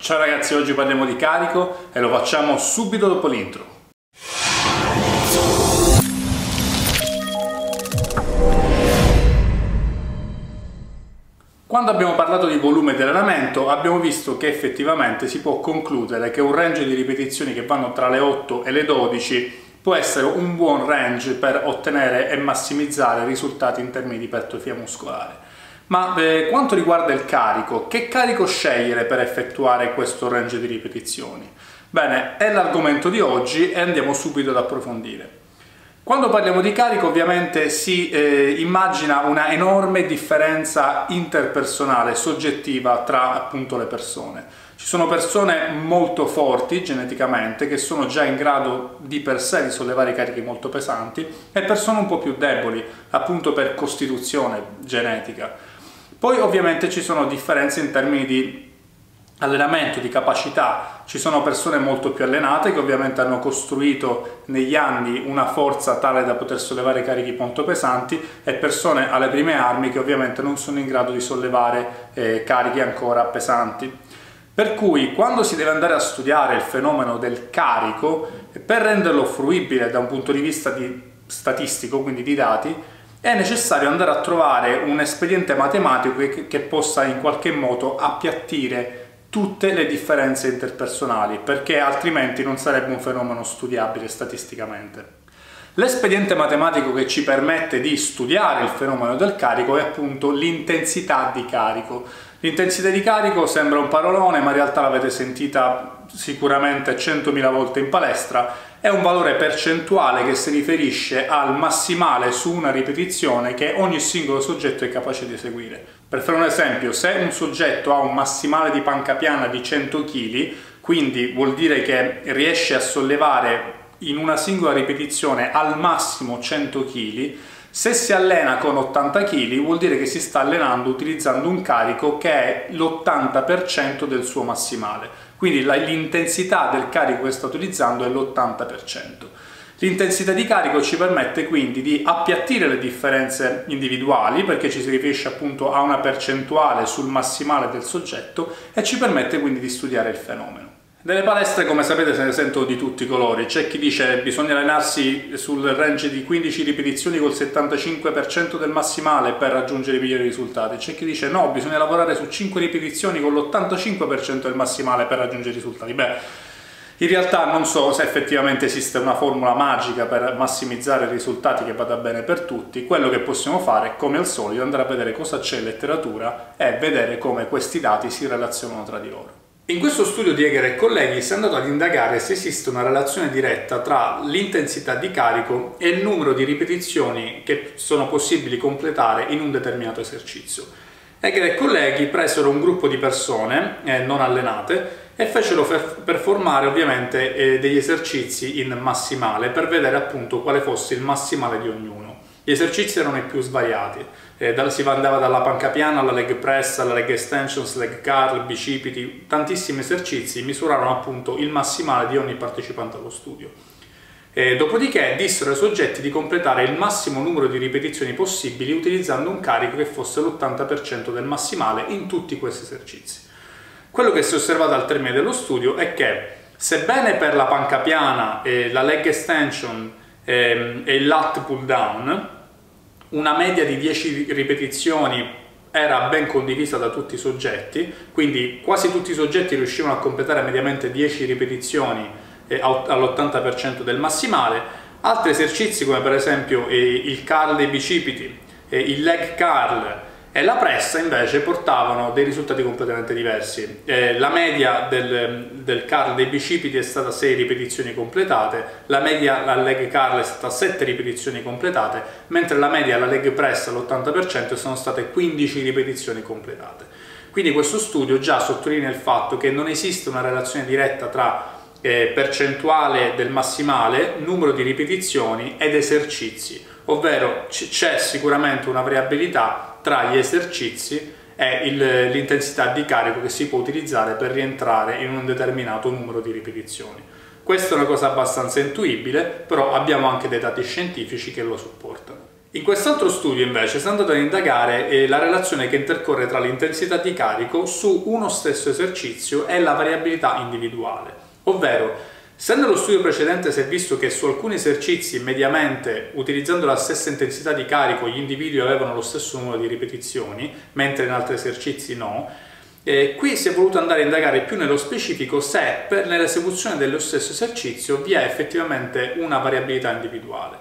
Ciao ragazzi, oggi parliamo di carico e lo facciamo subito dopo l'intro. Quando abbiamo parlato di volume di allenamento abbiamo visto che effettivamente si può concludere che un range di ripetizioni che vanno tra le 8 e le 12 può essere un buon range per ottenere e massimizzare risultati in termini di ipertrofia muscolare. Ma eh, quanto riguarda il carico, che carico scegliere per effettuare questo range di ripetizioni? Bene, è l'argomento di oggi e andiamo subito ad approfondire. Quando parliamo di carico ovviamente si eh, immagina una enorme differenza interpersonale, soggettiva tra appunto le persone. Ci sono persone molto forti geneticamente che sono già in grado di per sé di sollevare carichi molto pesanti e persone un po' più deboli appunto per costituzione genetica. Poi ovviamente ci sono differenze in termini di allenamento, di capacità. Ci sono persone molto più allenate che ovviamente hanno costruito negli anni una forza tale da poter sollevare carichi molto pesanti e persone alle prime armi che ovviamente non sono in grado di sollevare eh, carichi ancora pesanti. Per cui quando si deve andare a studiare il fenomeno del carico, per renderlo fruibile da un punto di vista di statistico, quindi di dati, è necessario andare a trovare un espediente matematico che, possa in qualche modo appiattire tutte le differenze interpersonali, perché altrimenti non sarebbe un fenomeno studiabile statisticamente. L'espediente matematico che ci permette di studiare il fenomeno del carico è appunto l'intensità di carico. L'intensità di carico sembra un parolone, ma in realtà l'avete sentita sicuramente 100.000 volte in palestra, è un valore percentuale che si riferisce al massimale su una ripetizione che ogni singolo soggetto è capace di eseguire. Per fare un esempio, se un soggetto ha un massimale di panca piana di 100 kg, quindi vuol dire che riesce a sollevare in una singola ripetizione al massimo 100 kg, se si allena con 80 kg vuol dire che si sta allenando utilizzando un carico che è l'80% del suo massimale. Quindi l'intensità del carico che sta utilizzando è l'80%. L'intensità di carico ci permette quindi di appiattire le differenze individuali perché ci si riferisce appunto a una percentuale sul massimale del soggetto e ci permette quindi di studiare il fenomeno. Nelle palestre, come sapete, se ne sentono di tutti i colori. C'è chi dice che bisogna allenarsi sul range di 15 ripetizioni col 75% del massimale per raggiungere i migliori risultati. C'è chi dice no, bisogna lavorare su 5 ripetizioni con l'85% del massimale per raggiungere i risultati. Beh, in realtà non so se effettivamente esiste una formula magica per massimizzare i risultati che vada bene per tutti. Quello che possiamo fare, come al solito, è andare a vedere cosa c'è in letteratura e vedere come questi dati si relazionano tra di loro. In questo studio di Eger e colleghi si è andato ad indagare se esiste una relazione diretta tra l'intensità di carico e il numero di ripetizioni che sono possibili completare in un determinato esercizio. Eger e colleghi presero un gruppo di persone eh, non allenate e fecero performare ovviamente eh, degli esercizi in massimale per vedere appunto quale fosse il massimale di ognuno. Gli esercizi erano i più svariati, eh, si andava dalla panca piana alla leg press, alla leg extensions, leg curl, bicipiti, tantissimi esercizi misurarono appunto il massimale di ogni partecipante allo studio. Eh, dopodiché dissero ai soggetti di completare il massimo numero di ripetizioni possibili utilizzando un carico che fosse l'80% del massimale in tutti questi esercizi. Quello che si è osservato al termine dello studio è che sebbene per la panca piana, eh, la leg extension ehm, e il lat pull down una media di 10 ripetizioni era ben condivisa da tutti i soggetti, quindi quasi tutti i soggetti riuscivano a completare mediamente 10 ripetizioni eh, all'80% del massimale. Altri esercizi come per esempio eh, il curl dei bicipiti, eh, il leg curl, e la pressa invece portavano dei risultati completamente diversi. Eh, la media del, del curl dei bicipiti è stata 6 ripetizioni completate, la media alla leg curl è stata 7 ripetizioni completate, mentre la media alla leg press all'80% sono state 15 ripetizioni completate. Quindi questo studio già sottolinea il fatto che non esiste una relazione diretta tra eh, percentuale del massimale, numero di ripetizioni ed esercizi, ovvero c'è sicuramente una variabilità tra gli esercizi e l'intensità di carico che si può utilizzare per rientrare in un determinato numero di ripetizioni. Questa è una cosa abbastanza intuibile, però abbiamo anche dei dati scientifici che lo supportano. In quest'altro studio invece si è andato ad indagare eh, la relazione che intercorre tra l'intensità di carico su uno stesso esercizio e la variabilità individuale, ovvero se nello studio precedente si è visto che su alcuni esercizi mediamente utilizzando la stessa intensità di carico gli individui avevano lo stesso numero di ripetizioni, mentre in altri esercizi no, eh, qui si è voluto andare a indagare più nello specifico se per l'esecuzione dello stesso esercizio vi è effettivamente una variabilità individuale.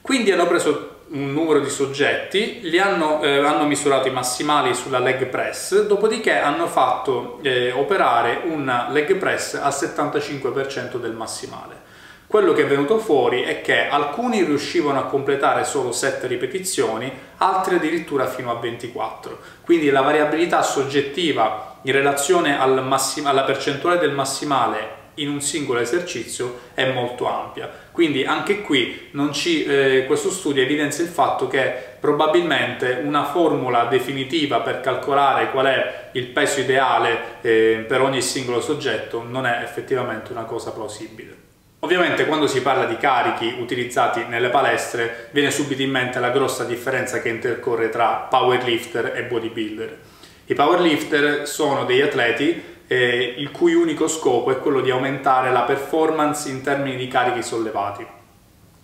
Quindi hanno preso un numero di soggetti, li hanno, eh, hanno, misurato i massimali sulla leg press, dopodiché hanno fatto eh, operare un leg press al 75% del massimale. Quello che è venuto fuori è che alcuni riuscivano a completare solo 7 ripetizioni, altri addirittura fino a 24. Quindi la variabilità soggettiva in relazione al alla percentuale del massimale in un singolo esercizio è molto ampia. Quindi anche qui ci, eh, questo studio evidenzia il fatto che probabilmente una formula definitiva per calcolare qual è il peso ideale eh, per ogni singolo soggetto non è effettivamente una cosa plausibile. Ovviamente quando si parla di carichi utilizzati nelle palestre viene subito in mente la grossa differenza che intercorre tra powerlifter e bodybuilder. I powerlifter sono degli atleti eh, il cui unico scopo è quello di aumentare la performance in termini di carichi sollevati.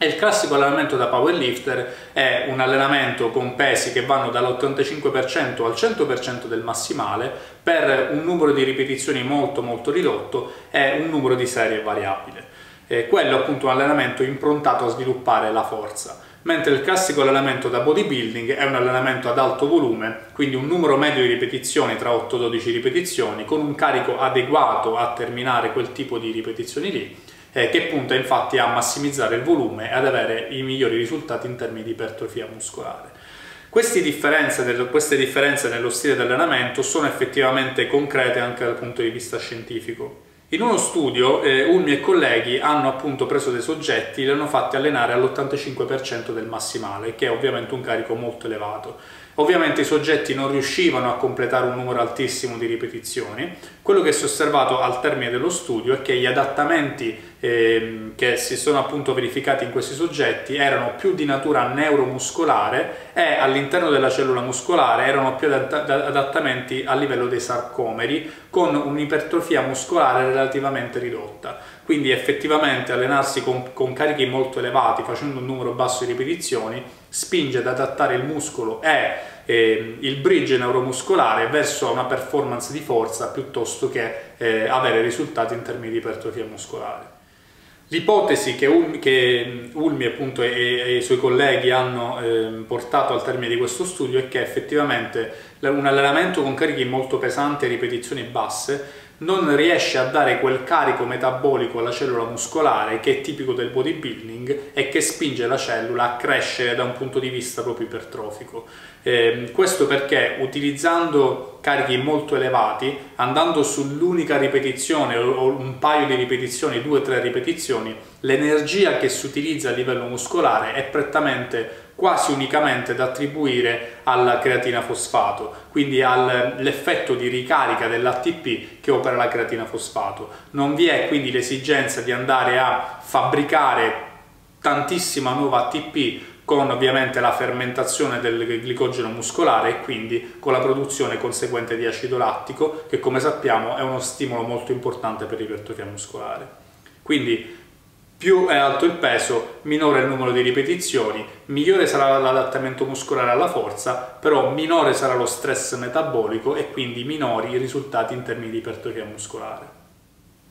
E il classico allenamento da powerlifter è un allenamento con pesi che vanno dall'85% al 100% del massimale per un numero di ripetizioni molto molto ridotto e un numero di serie variabile. Eh, quello è appunto un allenamento improntato a sviluppare la forza mentre il classico allenamento da bodybuilding è un allenamento ad alto volume, quindi un numero medio di ripetizioni tra 8-12 ripetizioni, con un carico adeguato a terminare quel tipo di ripetizioni lì, eh, che punta infatti a massimizzare il volume e ad avere i migliori risultati in termini di ipertrofia muscolare. Queste differenze, queste differenze nello stile di allenamento sono effettivamente concrete anche dal punto di vista scientifico. In uno studio eh, Ulmi e colleghi hanno appunto preso dei soggetti e li hanno fatti allenare all'85% del massimale, che è ovviamente un carico molto elevato. Ovviamente i soggetti non riuscivano a completare un numero altissimo di ripetizioni. Quello che si è osservato al termine dello studio è che gli adattamenti eh, che si sono appunto verificati in questi soggetti erano più di natura neuromuscolare e all'interno della cellula muscolare erano più adattamenti a livello dei sarcomeri con un'ipertrofia muscolare relativamente ridotta. Quindi effettivamente allenarsi con, con carichi molto elevati facendo un numero basso di ripetizioni spinge ad adattare il muscolo e eh, il bridge neuromuscolare verso una performance di forza piuttosto che eh, avere risultati in termini di ipertrofia muscolare. L'ipotesi che, Ulmi, che Ulmi appunto, e, e, i suoi colleghi hanno eh, portato al termine di questo studio è che effettivamente un allenamento con carichi molto pesanti e ripetizioni basse non riesce a dare quel carico metabolico alla cellula muscolare che è tipico del bodybuilding e che spinge la cellula a crescere da un punto di vista proprio ipertrofico. Eh, questo perché utilizzando carichi molto elevati, andando sull'unica ripetizione o un paio di ripetizioni, due o tre ripetizioni, l'energia che si utilizza a livello muscolare è prettamente quasi unicamente da attribuire alla creatina fosfato, quindi all'effetto di ricarica dell'ATP che opera la creatina fosfato. Non vi è quindi l'esigenza di andare a fabbricare tantissima nuova ATP con ovviamente la fermentazione del glicogeno muscolare e quindi con la produzione conseguente di acido lattico che come sappiamo è uno stimolo molto importante per l'ipertrofia muscolare. Quindi più è alto il peso, minore il numero di ripetizioni, migliore sarà l'adattamento muscolare alla forza, però minore sarà lo stress metabolico e quindi minori i risultati in termini di ipertrofia muscolare.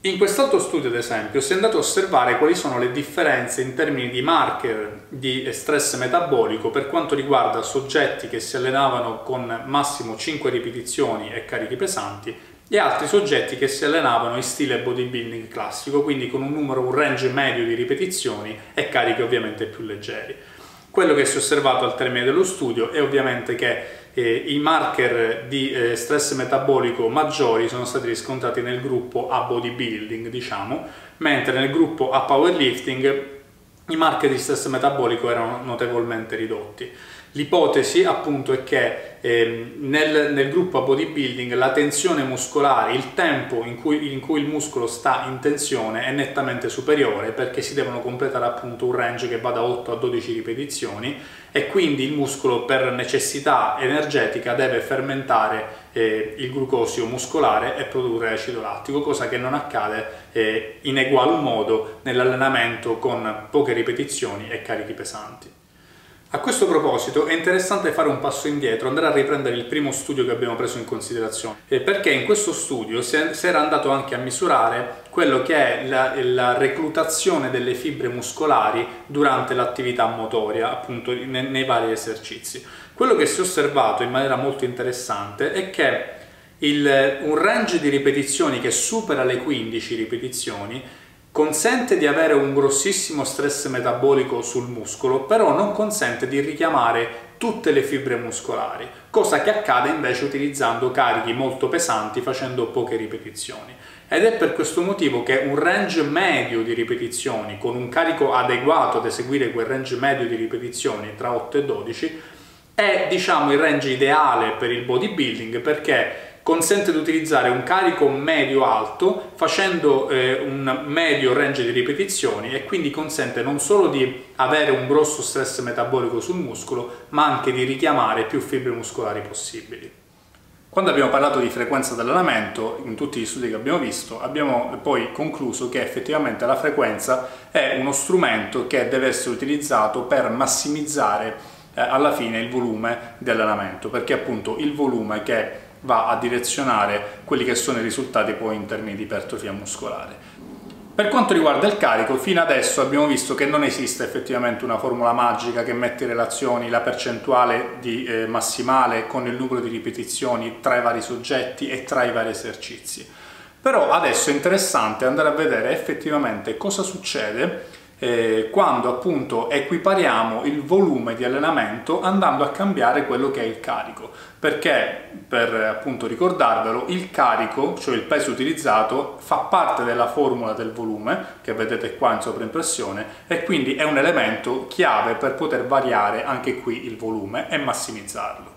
In quest'altro studio, ad esempio, si è andato a osservare quali sono le differenze in termini di marker di stress metabolico per quanto riguarda soggetti che si allenavano con massimo 5 ripetizioni e carichi pesanti e altri soggetti che si allenavano in stile bodybuilding classico, quindi con un numero, un range medio di ripetizioni e carichi ovviamente più leggeri. Quello che si è osservato al termine dello studio è ovviamente che eh, i marker di eh, stress metabolico maggiori sono stati riscontrati nel gruppo a bodybuilding, diciamo, mentre nel gruppo a powerlifting i marker di stress metabolico erano notevolmente ridotti. L'ipotesi appunto è che eh, nel, nel, gruppo a bodybuilding la tensione muscolare, il tempo in cui, in cui, il muscolo sta in tensione è nettamente superiore perché si devono completare appunto un range che va da 8 a 12 ripetizioni e quindi il muscolo per necessità energetica deve fermentare eh, il glucosio muscolare e produrre acido lattico, cosa che non accade eh, in egual modo nell'allenamento con poche ripetizioni e carichi pesanti. A questo proposito è interessante fare un passo indietro, andare a riprendere il primo studio che abbiamo preso in considerazione, eh, perché in questo studio si era andato anche a misurare quello che è la, la reclutazione delle fibre muscolari durante l'attività motoria, appunto nei, nei vari esercizi. Quello che si è osservato in maniera molto interessante è che il, un range di ripetizioni che supera le 15 ripetizioni consente di avere un grossissimo stress metabolico sul muscolo, però non consente di richiamare tutte le fibre muscolari, cosa che accade invece utilizzando carichi molto pesanti facendo poche ripetizioni. Ed è per questo motivo che un range medio di ripetizioni, con un carico adeguato ad eseguire quel range medio di ripetizioni tra 8 e 12, è diciamo il range ideale per il bodybuilding perché consente di utilizzare un carico medio-alto facendo eh, un medio range di ripetizioni e quindi consente non solo di avere un grosso stress metabolico sul muscolo ma anche di richiamare più fibre muscolari possibili. Quando abbiamo parlato di frequenza dell'allenamento, in tutti gli studi che abbiamo visto, abbiamo poi concluso che effettivamente la frequenza è uno strumento che deve essere utilizzato per massimizzare alla fine il volume di allenamento, perché appunto il volume che va a direzionare quelli che sono i risultati poi in termini di ipertrofia muscolare. Per quanto riguarda il carico, fino adesso abbiamo visto che non esiste effettivamente una formula magica che mette in relazione la percentuale di, eh, massimale con il numero di ripetizioni tra i vari soggetti e tra i vari esercizi. Però adesso è interessante andare a vedere effettivamente cosa succede eh, quando appunto equipariamo il volume di allenamento andando a cambiare quello che è il carico. Perché per appunto ricordarvelo il carico cioè il peso utilizzato fa parte della formula del volume che vedete qua in sovraimpressione e quindi è un elemento chiave per poter variare anche qui il volume e massimizzarlo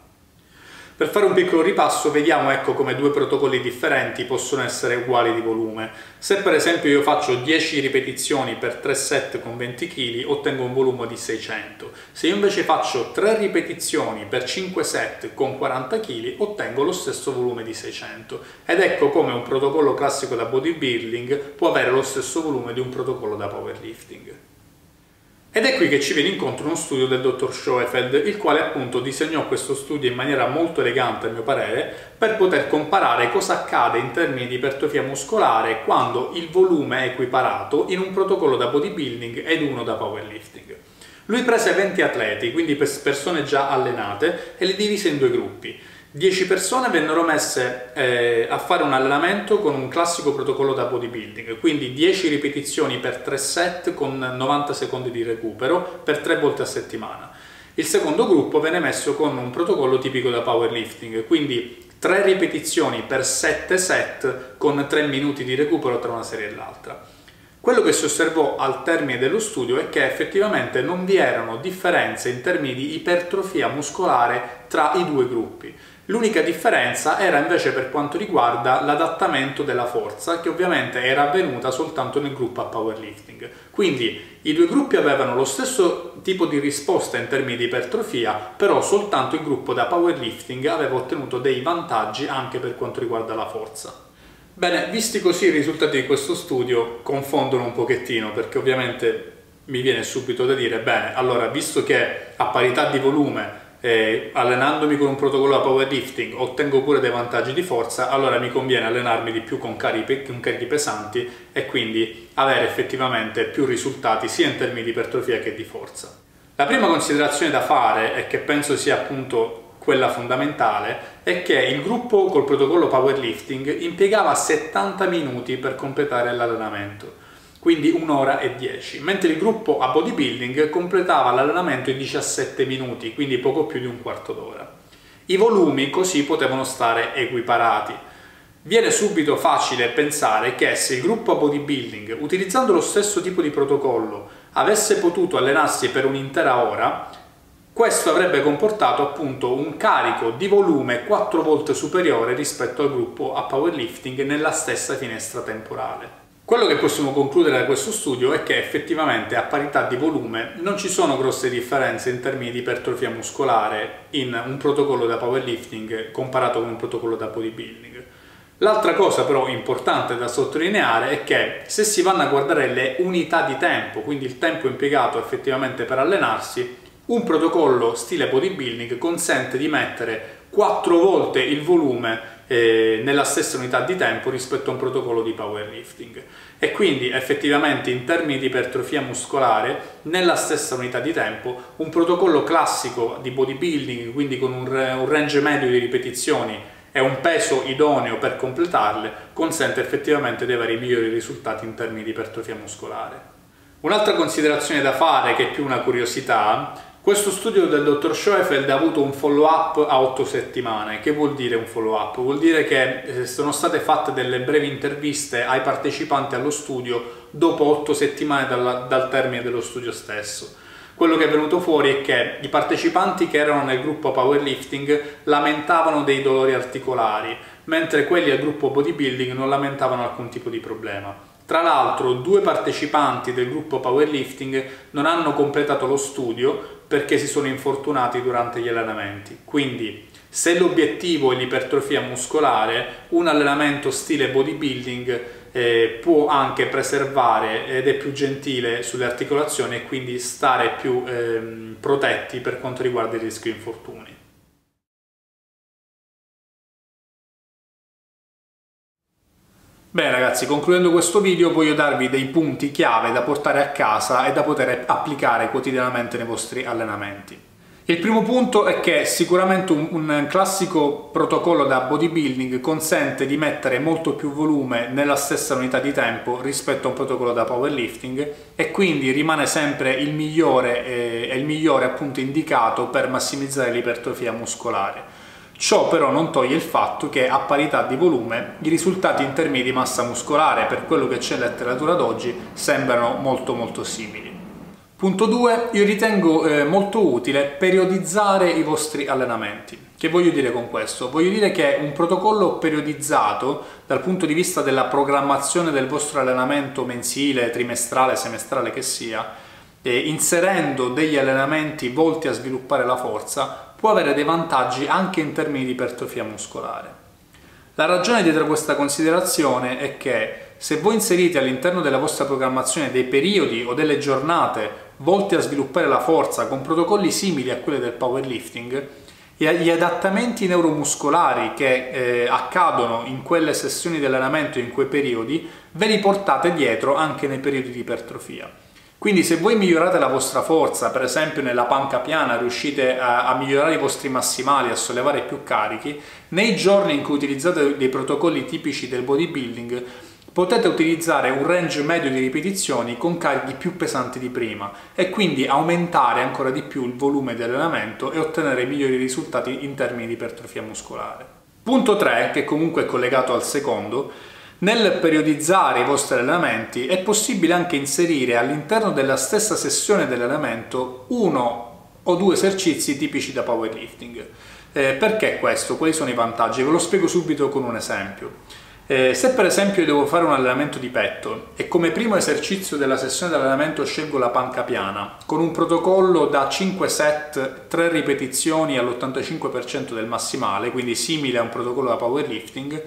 per fare un piccolo ripasso vediamo ecco come due protocolli differenti possono essere uguali di volume. Se per esempio io faccio 10 ripetizioni per 3 set con 20 kg ottengo un volume di 600. Se io invece faccio 3 ripetizioni per 5 set con 40 kg ottengo lo stesso volume di 600. Ed ecco come un protocollo classico da bodybuilding può avere lo stesso volume di un protocollo da powerlifting. Ed è qui che ci viene incontro uno studio del dottor Schoefeld, il quale appunto disegnò questo studio in maniera molto elegante a mio parere, per poter comparare cosa accade in termini di ipertrofia muscolare quando il volume è equiparato in un protocollo da bodybuilding ed uno da powerlifting. Lui prese 20 atleti, quindi persone già allenate, e li divise in due gruppi. 10 persone vennero messe eh, a fare un allenamento con un classico protocollo da bodybuilding, quindi 10 ripetizioni per 3 set con 90 secondi di recupero per 3 volte a settimana. Il secondo gruppo venne messo con un protocollo tipico da powerlifting, quindi 3 ripetizioni per 7 set con 3 minuti di recupero tra una serie e l'altra. Quello che si osservò al termine dello studio è che effettivamente non vi erano differenze in termini di ipertrofia muscolare tra i due gruppi. L'unica differenza era invece per quanto riguarda l'adattamento della forza, che ovviamente era avvenuta soltanto nel gruppo a powerlifting. Quindi i due gruppi avevano lo stesso tipo di risposta in termini di ipertrofia, però soltanto il gruppo da powerlifting aveva ottenuto dei vantaggi anche per quanto riguarda la forza. Bene, visti così i risultati di questo studio confondono un pochettino, perché ovviamente mi viene subito da dire, bene, allora visto che a parità di volume eh, allenandomi con un protocollo da powerlifting ottengo pure dei vantaggi di forza, allora mi conviene allenarmi di più con carichi, pesanti e quindi avere effettivamente più risultati sia in termini di ipertrofia che di forza. La prima considerazione da fare e che penso sia appunto quella fondamentale è che il gruppo col protocollo powerlifting impiegava 70 minuti per completare l'allenamento quindi un'ora e 10, mentre il gruppo a bodybuilding completava l'allenamento in 17 minuti, quindi poco più di un quarto d'ora. I volumi così potevano stare equiparati. Viene subito facile pensare che se il gruppo a bodybuilding, utilizzando lo stesso tipo di protocollo, avesse potuto allenarsi per un'intera ora, questo avrebbe comportato appunto un carico di volume 4 volte superiore rispetto al gruppo a powerlifting nella stessa finestra temporale. Quello che possiamo concludere da questo studio è che effettivamente a parità di volume non ci sono grosse differenze in termini di ipertrofia muscolare in un protocollo da powerlifting comparato con un protocollo da bodybuilding. L'altra cosa però importante da sottolineare è che se si vanno a guardare le unità di tempo, quindi il tempo impiegato effettivamente per allenarsi, un protocollo stile bodybuilding consente di mettere 4 volte il volume eh, nella stessa unità di tempo rispetto a un protocollo di powerlifting e quindi effettivamente in termini di ipertrofia muscolare nella stessa unità di tempo un protocollo classico di bodybuilding quindi con un, un range medio di ripetizioni e un peso idoneo per completarle consente effettivamente di avere i migliori risultati in termini di ipertrofia muscolare. Un'altra considerazione da fare che è più una curiosità questo studio del dottor Schoefeld ha avuto un follow up a 8 settimane. Che vuol dire un follow up? Vuol dire che eh, sono state fatte delle brevi interviste ai partecipanti allo studio dopo 8 settimane dal, dal termine dello studio stesso. Quello che è venuto fuori è che i partecipanti che erano nel gruppo powerlifting lamentavano dei dolori articolari, mentre quelli al gruppo bodybuilding non lamentavano alcun tipo di problema. Tra l'altro due partecipanti del gruppo powerlifting non hanno completato lo studio perché si sono infortunati durante gli allenamenti. Quindi se l'obiettivo è l'ipertrofia muscolare, un allenamento stile bodybuilding eh, può anche preservare ed è più gentile sulle articolazioni e quindi stare più ehm, protetti per quanto riguarda il rischio infortuni. Bene ragazzi, concludendo questo video voglio darvi dei punti chiave da portare a casa e da poter applicare quotidianamente nei vostri allenamenti. Il primo punto è che sicuramente un, un, classico protocollo da bodybuilding consente di mettere molto più volume nella stessa unità di tempo rispetto a un protocollo da powerlifting e quindi rimane sempre il migliore, eh, il migliore appunto indicato per massimizzare l'ipertrofia muscolare. Ciò però non toglie il fatto che a parità di volume i risultati in termini di massa muscolare per quello che c'è in letteratura d'oggi sembrano molto molto simili. Punto 2. Io ritengo eh, molto utile periodizzare i vostri allenamenti. Che voglio dire con questo? Voglio dire che un protocollo periodizzato dal punto di vista della programmazione del vostro allenamento mensile, trimestrale, semestrale che sia, eh, inserendo degli allenamenti volti a sviluppare la forza, può avere dei vantaggi anche in termini di ipertrofia muscolare. La ragione dietro questa considerazione è che se voi inserite all'interno della vostra programmazione dei periodi o delle giornate volti a sviluppare la forza con protocolli simili a quelli del powerlifting, gli adattamenti neuromuscolari che eh, accadono in quelle sessioni di allenamento in quei periodi ve li portate dietro anche nei periodi di ipertrofia. Quindi se voi migliorate la vostra forza, per esempio nella panca piana riuscite a, a, migliorare i vostri massimali, a sollevare più carichi, nei giorni in cui utilizzate dei protocolli tipici del bodybuilding potete utilizzare un range medio di ripetizioni con carichi più pesanti di prima e quindi aumentare ancora di più il volume di allenamento e ottenere migliori risultati in termini di ipertrofia muscolare. Punto 3, che comunque è collegato al secondo, nel periodizzare i vostri allenamenti è possibile anche inserire all'interno della stessa sessione dell'allenamento uno o due esercizi tipici da powerlifting. Eh, perché questo? Quali sono i vantaggi? Ve lo spiego subito con un esempio. Eh, se per esempio devo fare un allenamento di petto e come primo esercizio della sessione di scelgo la panca piana con un protocollo da 5 set, 3 ripetizioni all'85% del massimale, quindi simile a un protocollo da powerlifting,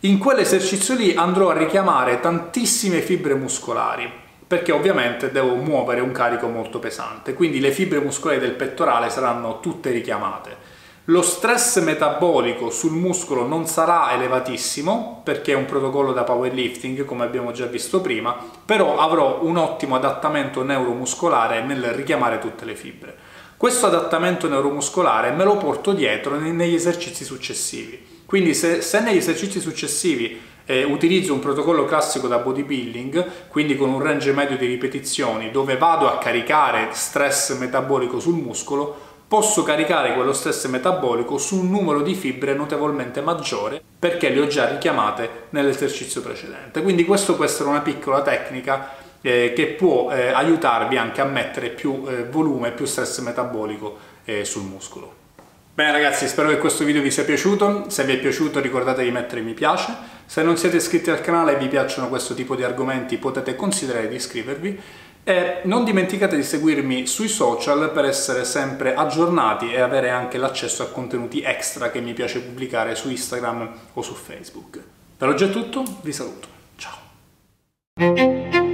in quell'esercizio lì andrò a richiamare tantissime fibre muscolari perché ovviamente devo muovere un carico molto pesante, quindi le fibre muscolari del pettorale saranno tutte richiamate. Lo stress metabolico sul muscolo non sarà elevatissimo perché è un protocollo da powerlifting come abbiamo già visto prima, però avrò un ottimo adattamento neuromuscolare nel richiamare tutte le fibre. Questo adattamento neuromuscolare me lo porto dietro negli esercizi successivi. Quindi se, se negli esercizi successivi eh, utilizzo un protocollo classico da bodybuilding, quindi con un range medio di ripetizioni, dove vado a caricare stress metabolico sul muscolo, posso caricare quello stress metabolico su un numero di fibre notevolmente maggiore perché le ho già richiamate nell'esercizio precedente. Quindi questo può essere una piccola tecnica eh, che può eh, aiutarvi anche a mettere più eh, volume, più stress metabolico eh, sul muscolo. Bene ragazzi, spero che questo video vi sia piaciuto, se vi è piaciuto ricordate di mettere mi piace, se non siete iscritti al canale e vi piacciono questo tipo di argomenti potete considerare di iscrivervi e non dimenticate di seguirmi sui social per essere sempre aggiornati e avere anche l'accesso a contenuti extra che mi piace pubblicare su Instagram o su Facebook. Per oggi è tutto, vi saluto. Ciao!